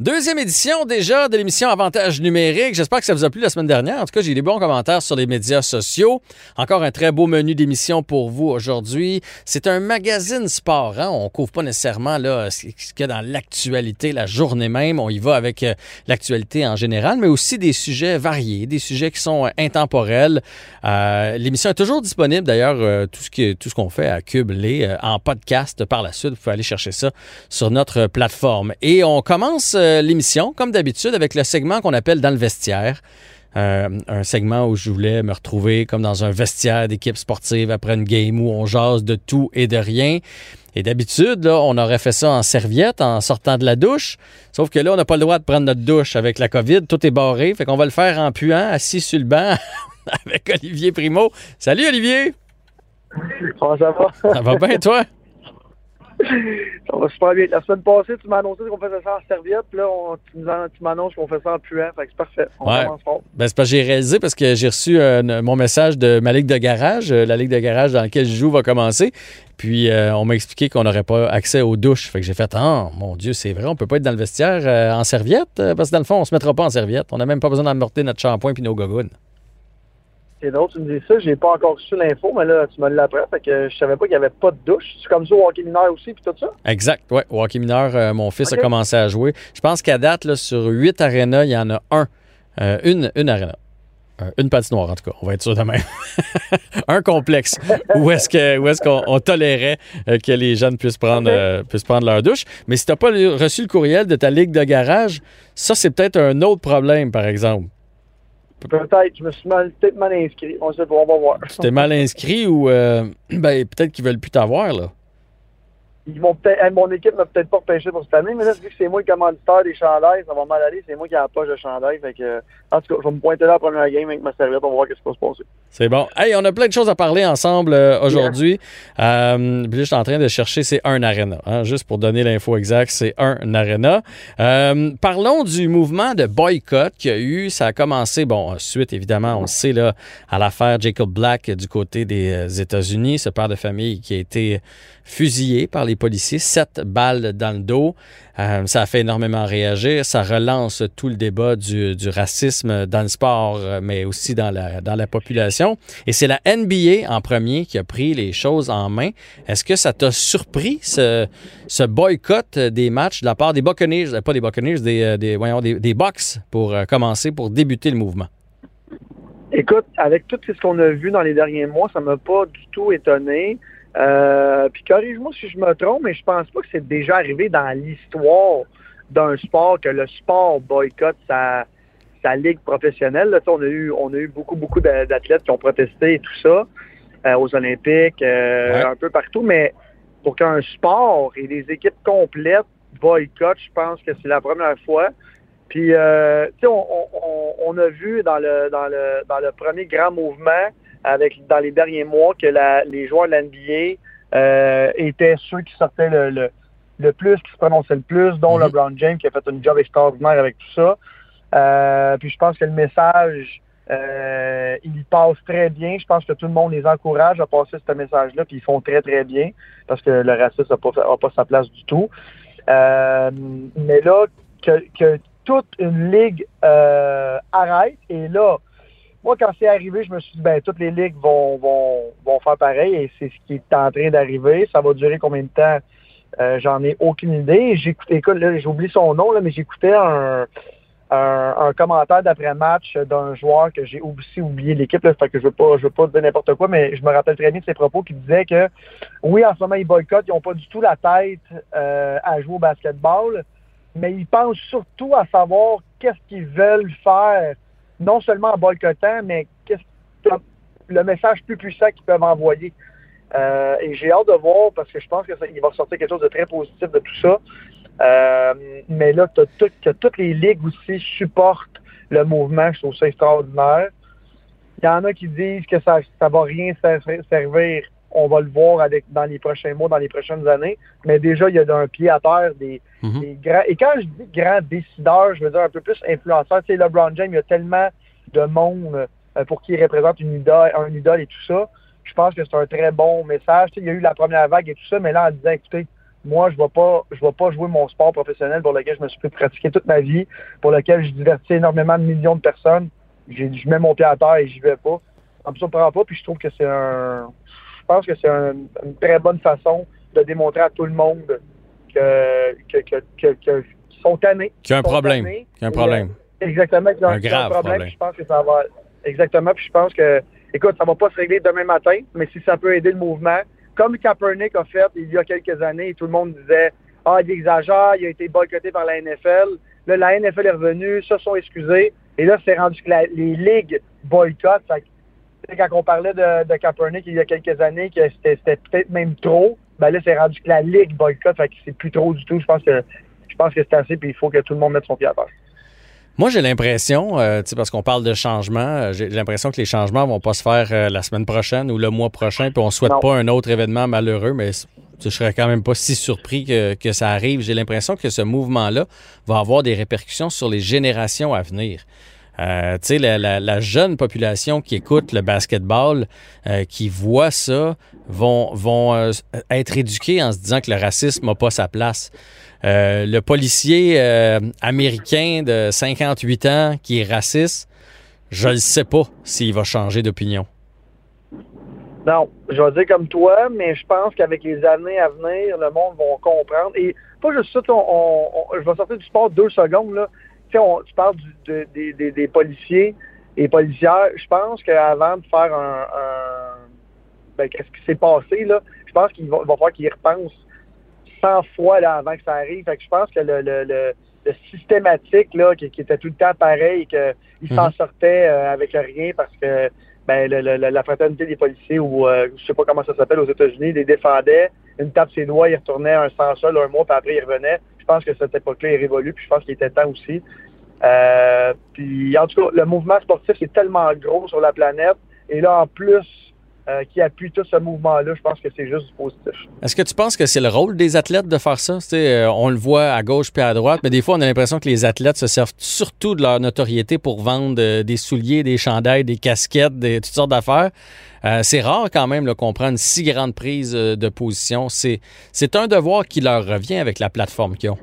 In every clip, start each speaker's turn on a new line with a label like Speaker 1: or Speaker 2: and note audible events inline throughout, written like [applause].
Speaker 1: Deuxième édition déjà de l'émission Avantage numérique. J'espère que ça vous a plu la semaine dernière. En tout cas, j'ai des bons commentaires sur les médias sociaux. Encore un très beau menu d'émission pour vous aujourd'hui. C'est un magazine sport. Hein? On couvre pas nécessairement ce qu'il y a dans l'actualité la journée même. On y va avec euh, l'actualité en général, mais aussi des sujets variés, des sujets qui sont euh, intemporels. Euh, l'émission est toujours disponible d'ailleurs, tout ce qu'on fait à Cube en podcast par la suite. Vous pouvez aller chercher ça sur notre plateforme. Et on commence l'émission, comme d'habitude, avec le segment qu'on appelle Dans le vestiaire. Euh, un segment où je voulais me retrouver comme dans un vestiaire d'équipe sportive après une game où on jase de tout et de rien. Et d'habitude, là, on aurait fait ça en serviette en sortant de la douche. Sauf que là, on n'a pas le droit de prendre notre douche avec la COVID. Tout est barré. Fait qu'on va le faire en puant, assis sur le banc [laughs] avec Olivier Primo. Salut, Olivier!
Speaker 2: Comment ça va?
Speaker 1: Ça va bien, toi?
Speaker 2: Ça va super bien. La semaine passée, tu m'as annoncé qu'on faisait ça en serviette. Puis là, on- tu m'annonces qu'on fait ça en puant. Fait que c'est parfait. On
Speaker 1: Ouais.
Speaker 2: commence fort.
Speaker 1: Ben, c'est parce que j'ai réalisé parce que j'ai reçu euh, mon message de ma ligue de garage. Euh, la ligue de garage dans laquelle je joue va commencer. Puis euh, on m'a expliqué qu'on n'aurait pas accès aux douches. Fait que j'ai fait Ah, mon Dieu, c'est vrai, on peut pas être dans le vestiaire en serviette. parce que dans le fond, on se mettra pas en serviette. On n'a même pas besoin d'amorter notre shampoing puis nos gogounes.
Speaker 2: C'est drôle, tu me dis ça. J'ai pas encore reçu l'info, mais là, tu me l'apprends. Fait que je savais pas qu'il y avait pas de douche. C'est comme ça au hockey mineur aussi, puis tout ça?
Speaker 1: Exact, ouais. Au hockey mineur, euh, mon fils a commencé à jouer. Je pense qu'à date, là, sur huit arénas, il y en a un. Euh, une, une aréna. Euh, une patinoire, en tout cas. On va être sûr de même. [laughs] un complexe où est-ce qu'on on tolérait que les jeunes puissent prendre, puissent prendre leur douche. Mais si tu n'as pas reçu le courriel de ta ligue de garage, ça, c'est peut-être un autre problème, par exemple.
Speaker 2: Peut-être. Je me suis mal- peut-être mal inscrit. On sait pas, on va voir.
Speaker 1: T'es mal inscrit ou euh, [clears throat] ben, peut-être qu'ils veulent plus t'avoir, là.
Speaker 2: Ils peut-être, mon équipe m'a peut-être pas repêché pour cette année, mais là, vu que c'est moi le commanditaire des chandails, ça va mal aller. C'est moi qui ai la poche de chandail. Fait que, en tout cas, je vais me pointer là la première game avec ma serviette. On va voir ce qui va se passer.
Speaker 1: C'est bon. Hey, on a plein de choses à parler ensemble euh, aujourd'hui. Euh, puis là, je suis en train de chercher, c'est un arena. hein, juste pour donner l'info exacte, c'est un arena. Euh, parlons du mouvement de boycott qu'il y a eu. Ça a commencé, bon, suite évidemment, on le sait, là, à l'affaire Jacob Black du côté des euh, États-Unis, ce père de famille qui a été fusillé par les policiers, sept balles dans le dos. Euh, ça a fait énormément réagir. Ça relance tout le débat du, du racisme dans le sport, euh, mais aussi dans la, dans la population. Et c'est la NBA en premier qui a pris les choses en main. Est-ce que ça t'a surpris, ce, ce boycott des matchs de la part des Buccaneers, euh, pas des Buccaneers, des, des, voyons, des, des pour commencer, pour débuter le mouvement?
Speaker 2: Écoute, avec tout ce qu'on a vu dans les derniers mois, ça m'a pas du tout étonné. Euh, puis corrige-moi si je me trompe, mais je pense pas que c'est déjà arrivé dans l'histoire d'un sport que le sport boycotte sa, sa ligue professionnelle. Là, on a eu on a eu beaucoup, beaucoup d'a- d'athlètes qui ont protesté et tout ça euh, aux Olympiques, euh,
Speaker 1: Ouais.
Speaker 2: un peu partout, mais pour qu'un sport et des équipes complètes boycottent, je pense que c'est la première fois. Puis, tu sais, on- on a vu dans le, dans, le, dans le premier grand mouvement, avec dans les derniers mois, que la- les joueurs de l'NBA euh, étaient ceux qui sortaient le, le, le plus, qui se prononçaient le plus, dont
Speaker 1: Mhm.
Speaker 2: LeBron James, qui a fait un job extraordinaire avec tout ça. Euh, puis je pense que le message, euh, il passe très bien. Je pense que tout le monde les encourage à passer ce message-là, puis ils font très, très bien, parce que le racisme n'a pas, pas sa place du tout. Euh, mais là, que, que toute une ligue euh, arrête, et là, moi, quand c'est arrivé, je me suis dit, ben, toutes les ligues vont, vont, vont faire pareil, et c'est ce qui est en train d'arriver. Ça va durer combien de temps? Euh, J'en ai aucune idée. J'écoutais, écoute, là, j'ai oublié son nom, là, mais j'écoutais un, un, un commentaire d'après-match d'un joueur que j'ai aussi oublié l'équipe, là, fait que je veux pas, je veux pas dire n'importe quoi, mais je me rappelle très bien de ses propos qui disait que oui, en ce moment, ils boycottent, ils n'ont pas du tout la tête euh, à jouer au basketball, mais ils pensent surtout à savoir qu'est-ce qu'ils veulent faire, non seulement en boycottant, mais le message plus puissant qu'ils peuvent envoyer. Euh, et j'ai hâte de voir parce que je pense qu'il va sortir quelque chose de très positif de tout ça. Euh, mais là, que toutes les ligues aussi supportent le mouvement. Je trouve ça extraordinaire. Il y en a qui disent que ça ça va rien ser- servir. On va le voir avec, dans les prochains mois, dans les prochaines années. Mais déjà, il y a un pied à terre des,
Speaker 1: Mhm.
Speaker 2: des grands. Et quand je dis grands décideurs, je veux dire un peu plus influenceurs. Tu sais, LeBron James, il y a tellement de monde euh, pour qui il représente une idole, un idole et tout ça. Je pense que c'est un très bon message. Tu sais, il y a eu la première vague et tout ça, mais là, en disant, écoutez, moi, je ne vais pas, je vais pas jouer mon sport professionnel pour lequel je me suis fait pratiquer toute ma vie, pour lequel je divertis énormément de millions de personnes. Je mets mon pied à terre et j'y vais pas. Ça me surprend pas, puis je trouve que c'est un, pense que c'est une très bonne façon de démontrer à tout le monde que, que, que, que, qu'ils sont tannés.
Speaker 1: Qu'il y a un problème. Qu'il y a un problème.
Speaker 2: exactement. Qu'il y a un, grave problème. Je pense que ça va. Exactement. Puis je pense que, écoute, ça va pas se régler demain matin, mais si ça peut aider le mouvement, comme Kaepernick a fait il y a quelques années, tout le monde disait Ah, il exagère, il a été boycotté par la NFL. Là, la NFL est revenue, se sont excusés. Et là, c'est rendu que les ligues boycottent. Quand on parlait de, de Kaepernick il y a quelques années, que c'était peut-être même trop, ben là, c'est rendu que la ligue boycotte. Fait que c'est plus trop du tout. Je pense que je pense que c'est assez, puis il faut que tout le monde mette son pied à terre.
Speaker 1: Moi, j'ai l'impression, euh, parce qu'on parle de changement, euh, j'ai l'impression que les changements vont pas se faire euh, la semaine prochaine ou le mois prochain, puis on souhaite pas un autre événement malheureux, mais je serais quand même pas si surpris que, que ça arrive. J'ai l'impression que ce mouvement-là va avoir des répercussions sur les générations à venir. Euh, tu sais, la, jeune population qui écoute le basketball, euh, qui voit ça, vont, vont euh, être éduqués en se disant que le racisme n'a pas sa place. le policier américain de 58 ans qui est raciste, je ne sais pas s'il va changer d'opinion.
Speaker 2: Non, je vais dire comme toi, mais je pense qu'avec les années à venir, le monde va comprendre. Et pas juste ça, je vais sortir du sport deux secondes. Tu parles des, policiers et policières. Je pense qu'avant de faire un, ben, qu'est-ce qui s'est passé, là, je pense qu'il va, falloir qu'ils repensent 100 fois là, avant que ça arrive. je pense que le, systématique là, qui, était tout le temps pareil, qu'il s'en mhm. sortait euh, avec rien parce que ben, la fraternité des policiers ou je euh, je sais pas comment ça s'appelle aux États-Unis, les défendait, une tape ses doigts, il retournait un sans sol un mois, puis après il revenait. Je pense que cette époque-là est révolue, puis je pense qu'il était temps aussi. Euh, puis en tout cas, le mouvement sportif est tellement gros sur la planète. Et là, en plus, euh, qui appuie tout ce mouvement-là, je pense que c'est juste positif.
Speaker 1: Est-ce que tu penses que c'est le rôle des athlètes de faire ça? Euh, on le voit à gauche puis à droite, mais des fois, on a l'impression que les athlètes se servent surtout de leur notoriété pour vendre des souliers, des chandails, des casquettes, des, toutes sortes d'affaires. c'est rare quand même qu'on prenne une si grande prise de position. C'est un devoir qui leur revient avec la plateforme qu'ils ont.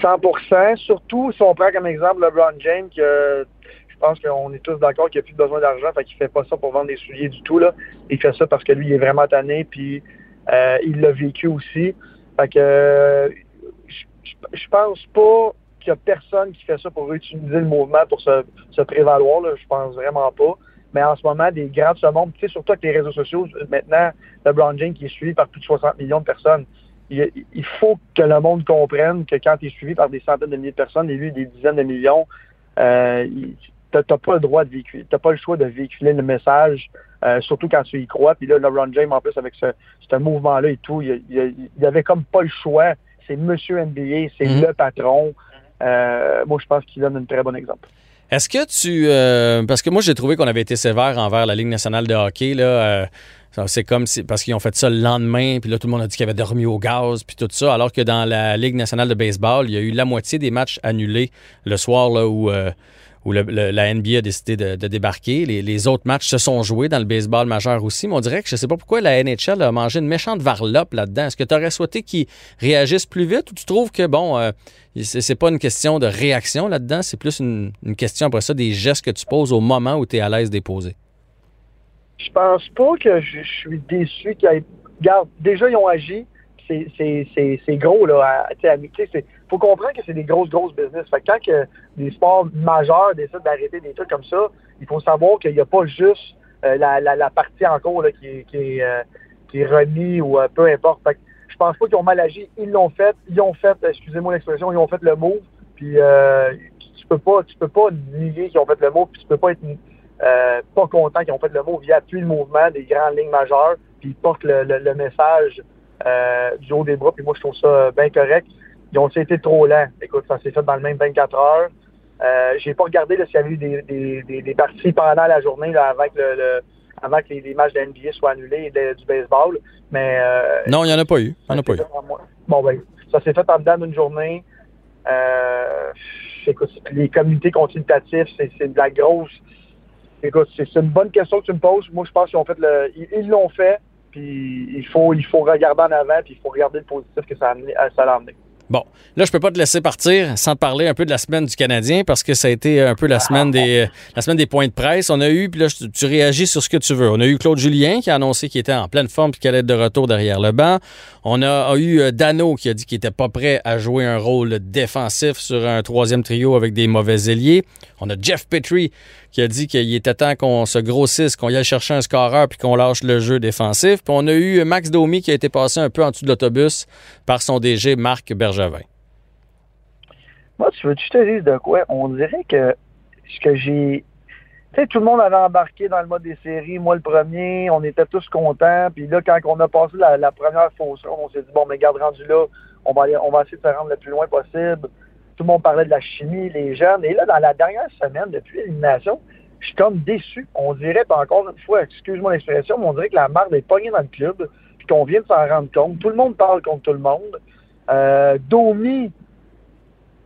Speaker 2: 100% surtout si on prend comme exemple LeBron James, que pense qu'on est tous d'accord qu'il n'a plus besoin d'argent, fait qu'il fait pas ça pour vendre des souliers du tout. Là. Il fait ça parce que lui, il est vraiment tanné, puis euh, il l'a vécu aussi. Fait que je, pense pas qu'il y a personne qui fait ça pour utiliser le mouvement pour se, se prévaloir. Là. Je pense vraiment pas. Mais en ce moment, des grands de ce monde, tu sais, surtout avec les réseaux sociaux, maintenant, LeBron James qui est suivi par plus de 60 millions de personnes il, faut que le monde comprenne que quand tu es suivi par des centaines de milliers de personnes et lui des dizaines de millions, euh, n'as pas le droit de véhiculer, pas le choix de véhiculer le message, euh, surtout quand tu y crois. Puis là, LeBron James, en plus, avec ce, ce mouvement-là et tout, il, il, avait comme pas le choix. C'est Monsieur NBA, c'est mm-hmm. le patron. Euh, moi, je pense qu'il donne un très bon exemple.
Speaker 1: Est-ce que tu. Euh, parce que moi, j'ai trouvé qu'on avait été sévère envers la Ligue nationale de hockey. Là, c'est comme si, parce qu'ils ont fait ça le lendemain, puis là, tout le monde a dit qu'il avait dormi au gaz, puis tout ça, alors que dans la Ligue nationale de baseball, il y a eu la moitié des matchs annulés le soir là, où, euh, où la NBA a décidé de, débarquer. Les, autres matchs se sont joués dans le baseball majeur aussi, mais on dirait que je ne sais pas pourquoi la NHL a mangé une méchante varlope là-dedans. Est-ce que tu aurais souhaité qu'ils réagissent plus vite ou tu trouves que, bon, euh, c'est pas une question de réaction là-dedans, c'est plus une, question après ça des gestes que tu poses au moment où tu es à l'aise d'époser?
Speaker 2: Je pense pas que je, suis déçu qu'ils aient. Regarde, déjà, ils ont agi. C'est gros, là. Il faut comprendre que c'est des grosses, grosses business. Fait quand que des sports majeurs décident d'arrêter des trucs comme ça, il faut savoir qu'il n'y a pas juste euh, la, partie en cours qui, est, euh, qui remis ou euh, peu importe. Fait je pense pas qu'ils ont mal agi. Ils l'ont fait. Ils ont fait, excusez-moi l'expression, ils ont fait le move. Puis tu peux pas, tu peux pas nier qu'ils ont fait le move. Puis tu peux pas être pas contents qu'ils ont fait le mot. Ils appuient le mouvement des grandes lignes majeures, puis ils portent le, message euh, du haut des bras, puis moi, je trouve ça bien correct. Ils ont été trop lents. Écoute, ça s'est fait dans le même 24 heures. Euh, j'ai pas regardé s'il y avait eu des, des, parties pendant la journée là, avant que, le, avant que les, matchs de NBA soient annulés du baseball. Mais euh,
Speaker 1: Non, il n'y en a pas eu. Il en a pas eu.
Speaker 2: Bon ben, ça s'est fait en dedans d'une journée. écoute, les communautés consultatives, c'est de la grosse Écoute, c'est une bonne question que tu me poses. Moi, je pense qu'ils ont fait le. Ils l'ont fait. Puis il faut, il faut regarder en avant, puis il faut regarder le positif que ça a, amené, ça a amené.
Speaker 1: Bon, là, je peux pas te laisser partir sans te parler un peu de la semaine du Canadien parce que ça a été un peu la semaine des, la semaine des points de presse. On a eu, puis là, tu réagis sur ce que tu veux. On a eu Claude Julien qui a annoncé qu'il était en pleine forme puis qu'il allait être de retour derrière le banc. On a, eu euh, Dano qui a dit qu'il était pas prêt à jouer un rôle défensif sur un troisième trio avec des mauvais ailiers. On a Jeff Petrie qui a dit qu'il était temps qu'on se grossisse, qu'on y aille chercher un scoreur puis qu'on lâche le jeu défensif. Puis on a eu Max Domi qui a été passé un peu en dessous de l'autobus par son DG Marc Bergevin.
Speaker 2: Moi, tu veux que je te dise de quoi? On dirait que ce que j'ai. Tu sais, tout le monde avait embarqué dans le mode des séries, moi le premier, on était tous contents. Puis là, quand on a passé la, première fausse on s'est dit, bon, mais garde rendu là, on va, on va essayer de se rendre le plus loin possible tout le monde parlait de la chimie, les jeunes. Et là, dans la dernière semaine, depuis l'élimination, je suis comme déçu. On dirait, encore une fois, excuse-moi l'expression, mais on dirait que la marde est pognée dans le club, puis qu'on vient de s'en rendre compte. Tout le monde parle contre tout le monde. Euh, Domi,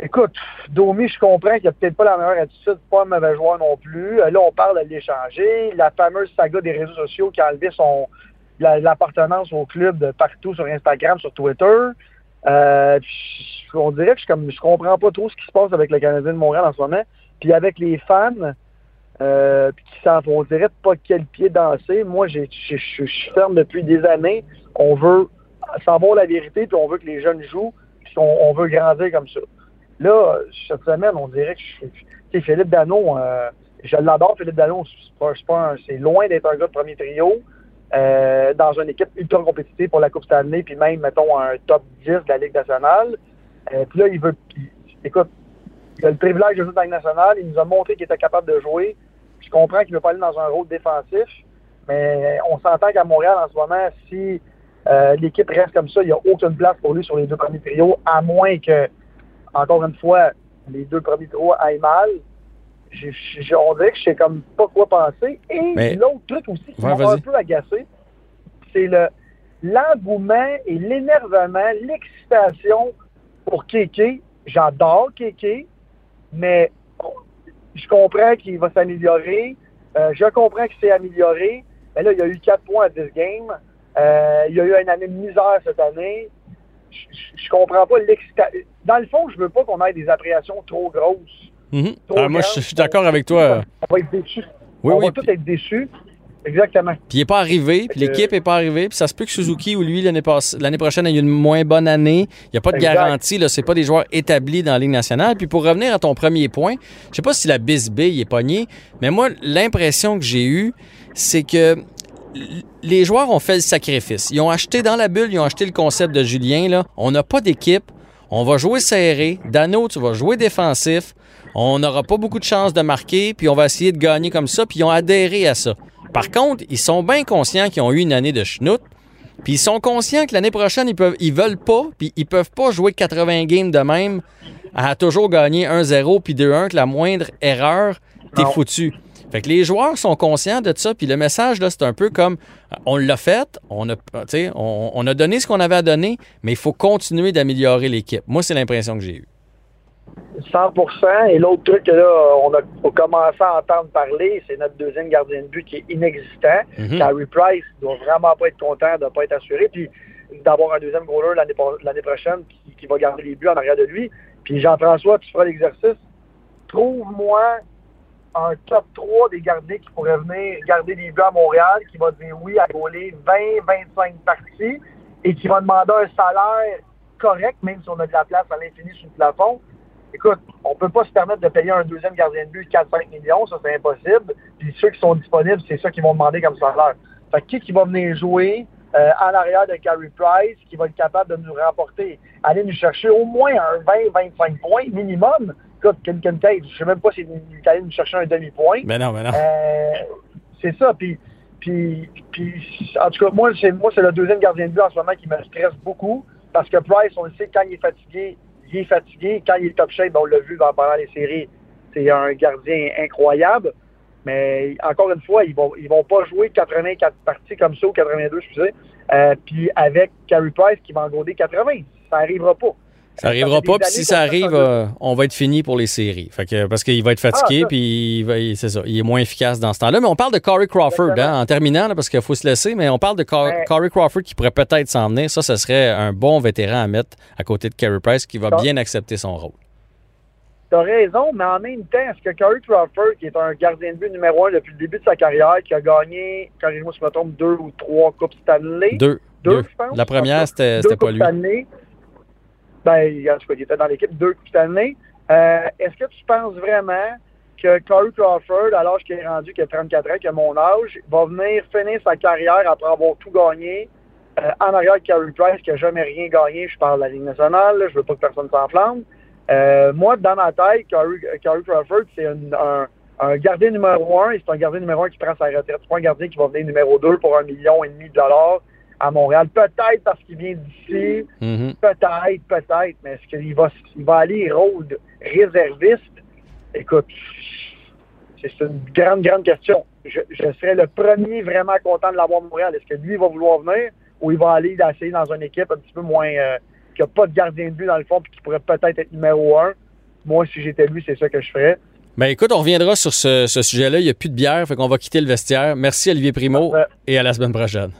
Speaker 2: écoute, Domi, je comprends qu'il n'a peut-être pas la meilleure attitude, pas un mauvais joueur non plus. Euh, là, on parle de l'échanger. La fameuse saga des réseaux sociaux qui a enlevé son l'appartenance au club partout sur Instagram, sur Twitter. Euh, on dirait que je, comme, comprends pas trop ce qui se passe avec le Canadien de Montréal en ce moment. Puis avec les fans, euh, qui savent, on dirait pas quel pied danser. Moi, je suis ferme depuis des années. On veut savoir la vérité, puis on veut que les jeunes jouent, puis on, veut grandir comme ça. Là, cette semaine, on dirait que je suis. Philippe Dano, euh, je l'adore, Philippe Dano, c'est loin d'être un gars de premier trio. Euh, dans une équipe ultra compétitive pour la Coupe Stanley, puis même, mettons, un top 10 de la Ligue nationale. Euh, puis là, il veut. écoute, il a le privilège de jouer dans la Ligue nationale. Il nous a montré qu'il était capable de jouer. Je comprends qu'il ne veut pas aller dans un rôle défensif, mais on s'entend qu'à Montréal, en ce moment, si euh, l'équipe reste comme ça, il n'y a aucune place pour lui sur les deux premiers trios, à moins que, encore une fois, les deux premiers trios aillent mal on dirait que je sais comme pas quoi penser. Et l'autre truc aussi qui m'a un peu agacé, c'est le l'engouement et l'énervement, l'excitation pour Kéké. J'adore Kéké, mais je comprends qu'il va s'améliorer. Euh, je comprends qu'il s'est amélioré. Mais là, il y a eu 4 points à 10 games. Euh, il y a eu une année de misère cette année. Je, je comprends pas l'excitation. Dans le fond, je veux pas qu'on ait des appréhensions trop grosses
Speaker 1: Mhm. Ah, moi, je suis d'accord avec toi.
Speaker 2: On va être déçus. on va tous être déçus. Exactement.
Speaker 1: Puis il n'est pas arrivé, puis l'équipe n'est pas arrivée, puis ça se peut que Suzuki ou lui, l'année prochaine, ait une moins bonne année. Il n'y a pas de garantie, là, c'est pas des joueurs établis dans la Ligue nationale. Puis pour revenir à ton premier point, je sais pas si la Bisbee est pognée, mais moi, l'impression que j'ai eue, c'est que les joueurs ont fait le sacrifice. Ils ont acheté dans la bulle, ils ont acheté le concept de Julien, là. On n'a pas d'équipe, on va jouer serré. Dano, tu vas jouer défensif. On n'aura pas beaucoup de chances de marquer, puis on va essayer de gagner comme ça, puis ils ont adhéré à ça. Par contre, ils sont bien conscients qu'ils ont eu une année de schnout, puis ils sont conscients que l'année prochaine, ils peuvent, ils veulent pas, puis ils peuvent pas jouer 80 games de même à toujours gagner 1-0 puis 2-1, que la moindre erreur, t'es foutu. Fait que les joueurs sont conscients de ça, puis le message, là, c'est un peu comme on l'a fait, on a, on, on a donné ce qu'on avait à donner, mais il faut continuer d'améliorer l'équipe. Moi, c'est l'impression que j'ai eue.
Speaker 2: 100% Et l'autre truc que là, on a, commencé à entendre parler, c'est notre deuxième gardien de but qui est inexistant. Mm Carey Price doit vraiment pas être content de ne pas être assuré. Puis d'avoir un deuxième goaler l'année prochaine qui, va garder les buts en arrière de lui. Puis Jean-François, tu feras l'exercice. Trouve-moi un top 3 des gardiens qui pourraient venir garder les buts à Montréal, qui va dire oui à goaler 20-25 parties et qui va demander un salaire correct, même si on a de la place à l'infini sous le plafond écoute, on peut pas se permettre de payer un deuxième gardien de but 4-5 millions, ça c'est impossible. Puis ceux qui sont disponibles, c'est ça qu'ils vont demander comme salaire. Fait que qui qui va venir jouer euh, en arrière de Carey Price, qui va être capable de nous remporter, aller nous chercher au moins un 20-25 points minimum? Écoute, quelqu'un Tate, je sais même pas s'il est allé nous chercher un demi-point.
Speaker 1: Mais non, mais
Speaker 2: non. Euh, c'est ça. Puis, puis, puis, en tout cas, moi, c'est moi, c'est le deuxième gardien de but en ce moment qui me stresse beaucoup. Parce que Price, on le sait, quand il est fatigué, fatigué. Quand il est top shape, on l'a vu pendant les séries, c'est un gardien incroyable. Mais encore une fois, ils vont, ils vont pas jouer 84 parties comme ça, ou 82, excusez. Euh, puis avec Carey Price qui va en 80. Ça n'arrivera pas.
Speaker 1: Ça n'arrivera pas, puis si ça arrive, euh, on va être fini pour les séries. Fait que, parce qu'il va être fatigué,
Speaker 2: Ah, ça.
Speaker 1: puis c'est ça, il est moins efficace dans ce temps-là. Mais on parle de Corey Crawford, hein, en terminant, là, parce qu'il faut se laisser, mais on parle de Cor-
Speaker 2: Ouais.
Speaker 1: Corey Crawford qui pourrait peut-être s'en venir. Ça, ce serait un bon vétéran à mettre à côté de Carey Price qui va
Speaker 2: Ça.
Speaker 1: bien accepter son rôle.
Speaker 2: T'as raison, mais en même temps, est-ce que Corey Crawford, qui est un gardien de but numéro un depuis le début de sa carrière, qui a gagné, corrigez-moi si je me trompe, deux ou trois Coupes Stanley,
Speaker 1: Deux.
Speaker 2: Deux,
Speaker 1: deux.
Speaker 2: je pense.
Speaker 1: La première, c'était pas lui.
Speaker 2: Stanley, ben, en tout cas, il était dans l'équipe deux Coupes Stanley. Euh, est-ce que tu penses vraiment que Corey Crawford, à l'âge qu'il est rendu, qui a 34 ans, qui a mon âge, va venir finir sa carrière après avoir tout gagné euh, en arrière de Carey Price, qui n'a jamais rien gagné. Je parle de la Ligue nationale, là, je veux pas que personne s'enflamme. Euh, moi, dans ma tête, Corey, Crawford, c'est un gardien numéro un, et c'est un gardien numéro un qui prend sa retraite. C'est pas un gardien qui va venir numéro deux pour un million et demi de dollars à Montréal. Peut-être parce qu'il vient d'ici,
Speaker 1: Mhm.
Speaker 2: peut-être, peut-être, mais est-ce qu'il va, il va aller rôle réserviste? Écoute, c'est une grande, grande question. Je, je serais le premier vraiment content de l'avoir à Montréal. Est-ce que lui va vouloir venir ou il va aller essayer dans une équipe un petit peu moins euh, qui n'a pas de gardien de but dans le fond puis qui pourrait peut-être être numéro un? Moi, si j'étais lui, c'est ça que je ferais.
Speaker 1: Ben écoute, on reviendra sur ce, ce sujet-là. Il n'y a plus de bière, fait qu'on va quitter le vestiaire. Merci Olivier Primo
Speaker 2: Parfait.
Speaker 1: et à la semaine prochaine.